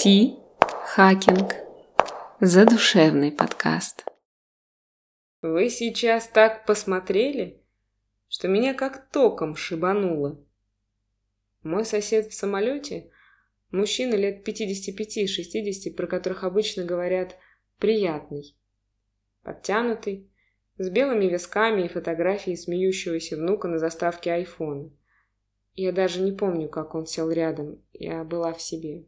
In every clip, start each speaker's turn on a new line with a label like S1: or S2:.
S1: Пси-хакинг. Задушевный подкаст.
S2: Вы сейчас так посмотрели, что меня как током шибануло. Мой сосед в самолете, мужчина лет 55-60, про которых обычно говорят «приятный», подтянутый, с белыми висками и фотографией смеющегося внука на заставке айфона. Я даже не помню, как он сел рядом, я была в себе.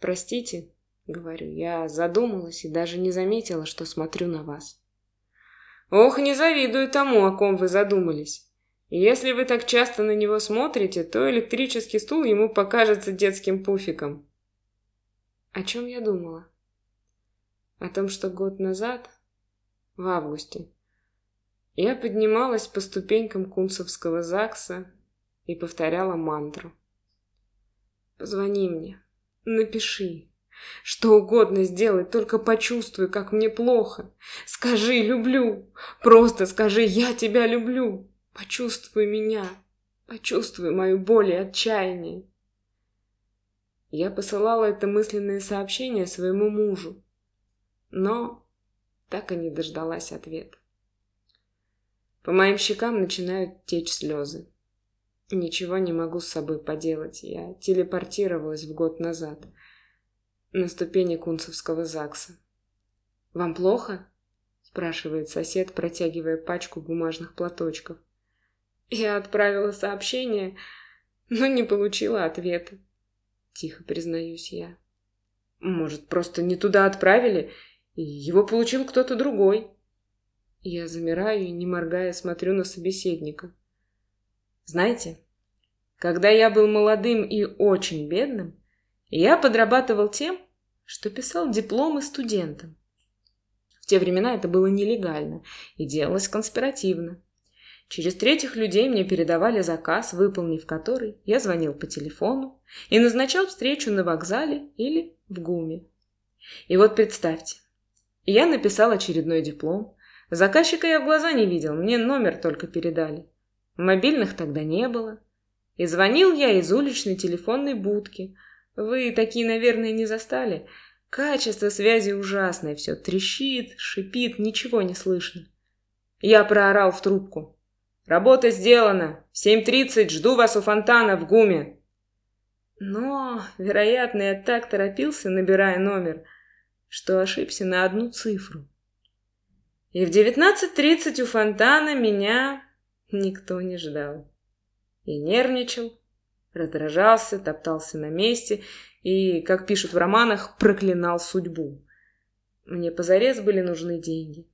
S2: «Простите», — говорю, — «я задумалась и даже не заметила, что смотрю на вас». «Ох, не завидую тому, о ком вы задумались. Если вы так часто на него смотрите, то электрический стул ему покажется детским пуфиком». О чем я думала? О том, что год назад, в августе, я поднималась по ступенькам Кунцевского ЗАГСа и повторяла мантру. «Позвони мне, Напиши. Что угодно сделай, только почувствуй, как мне плохо. Скажи «люблю». Просто скажи «я тебя люблю». Почувствуй меня. Почувствуй мою боль и отчаяние. Я посылала это мысленное сообщение своему мужу, но так и не дождалась ответа. По моим щекам начинают течь слезы. Ничего не могу с собой поделать. Я телепортировалась в год назад. На ступени Кунцевского ЗАГСа. «Вам плохо?» спрашивает сосед, протягивая пачку бумажных платочков. Я отправила сообщение, но не получила ответа. Тихо признаюсь я. Может, просто не туда отправили, и его получил кто-то другой. Я замираю и, не моргая, смотрю на собеседника. Знаете, когда я был молодым и очень бедным, я подрабатывал тем, что писал дипломы студентам. В те времена это было нелегально и делалось конспиративно. Через третьих людей мне передавали заказ, выполнив который, я звонил по телефону и назначал встречу на вокзале или в ГУМе. И вот представьте, я написал очередной диплом, заказчика я в глаза не видел, мне номер только передали. Мобильных тогда не было. И звонил я из уличной телефонной будки. Вы такие, наверное, не застали. Качество связи ужасное, все трещит, шипит, ничего не слышно. Я проорал в трубку. «Работа сделана! В 7.30 жду вас у фонтана в ГУМе!» Но, вероятно, я так торопился, набирая номер, что ошибся на одну цифру. И в 19.30 у фонтана меня никто не ждал. И нервничал, раздражался, топтался на месте и, как пишут в романах, проклинал судьбу. Мне позарез были нужны деньги.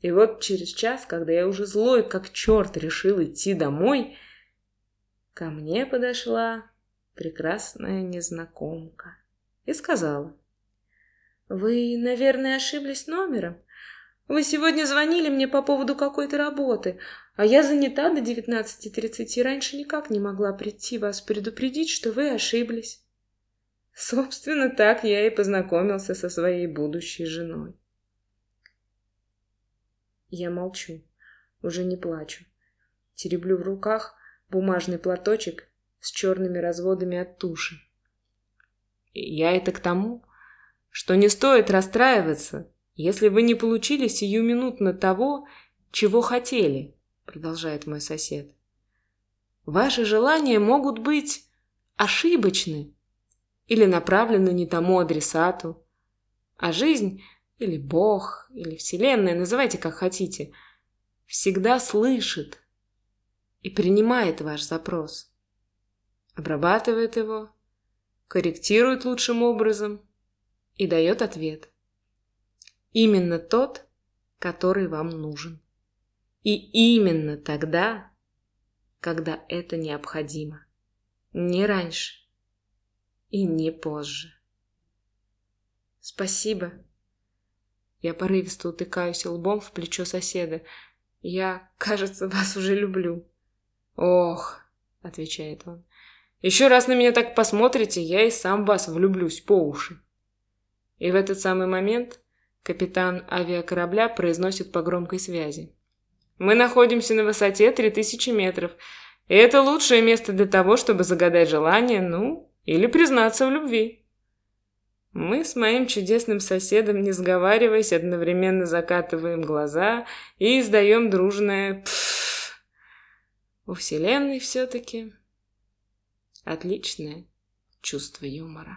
S2: И вот через час, когда я уже злой, как черт, решил идти домой, ко мне подошла прекрасная незнакомка и сказала, «Вы, наверное, ошиблись номером. Вы сегодня звонили мне по поводу какой-то работы, а я занята до 19.30 и раньше никак не могла прийти вас предупредить, что вы ошиблись. Собственно, так я и познакомился со своей будущей женой. Я молчу, уже не плачу. Тереблю в руках бумажный платочек с черными разводами от туши. Я это к тому, что не стоит расстраиваться, если вы не получили сиюминутно того, чего хотели, продолжает мой сосед. Ваши желания могут быть ошибочны или направлены не тому адресату, а жизнь или Бог, или Вселенная, называйте как хотите, всегда слышит и принимает ваш запрос, обрабатывает его, корректирует лучшим образом и дает ответ. Именно тот, который вам нужен. И именно тогда, когда это необходимо. Не раньше и не позже. Спасибо. Я порывисто утыкаюсь лбом в плечо соседа. Я, кажется, вас уже люблю. Ох, отвечает он. Еще раз на меня так посмотрите, я и сам вас влюблюсь по уши. И в этот самый момент Капитан авиакорабля произносит по громкой связи. «Мы находимся на высоте 3000 метров, и это лучшее место для того, чтобы загадать желание, ну, Или признаться в любви. Мы с моим чудесным соседом, не сговариваясь, одновременно закатываем глаза и издаем дружное «пф». У Вселенной все-таки отличное чувство юмора.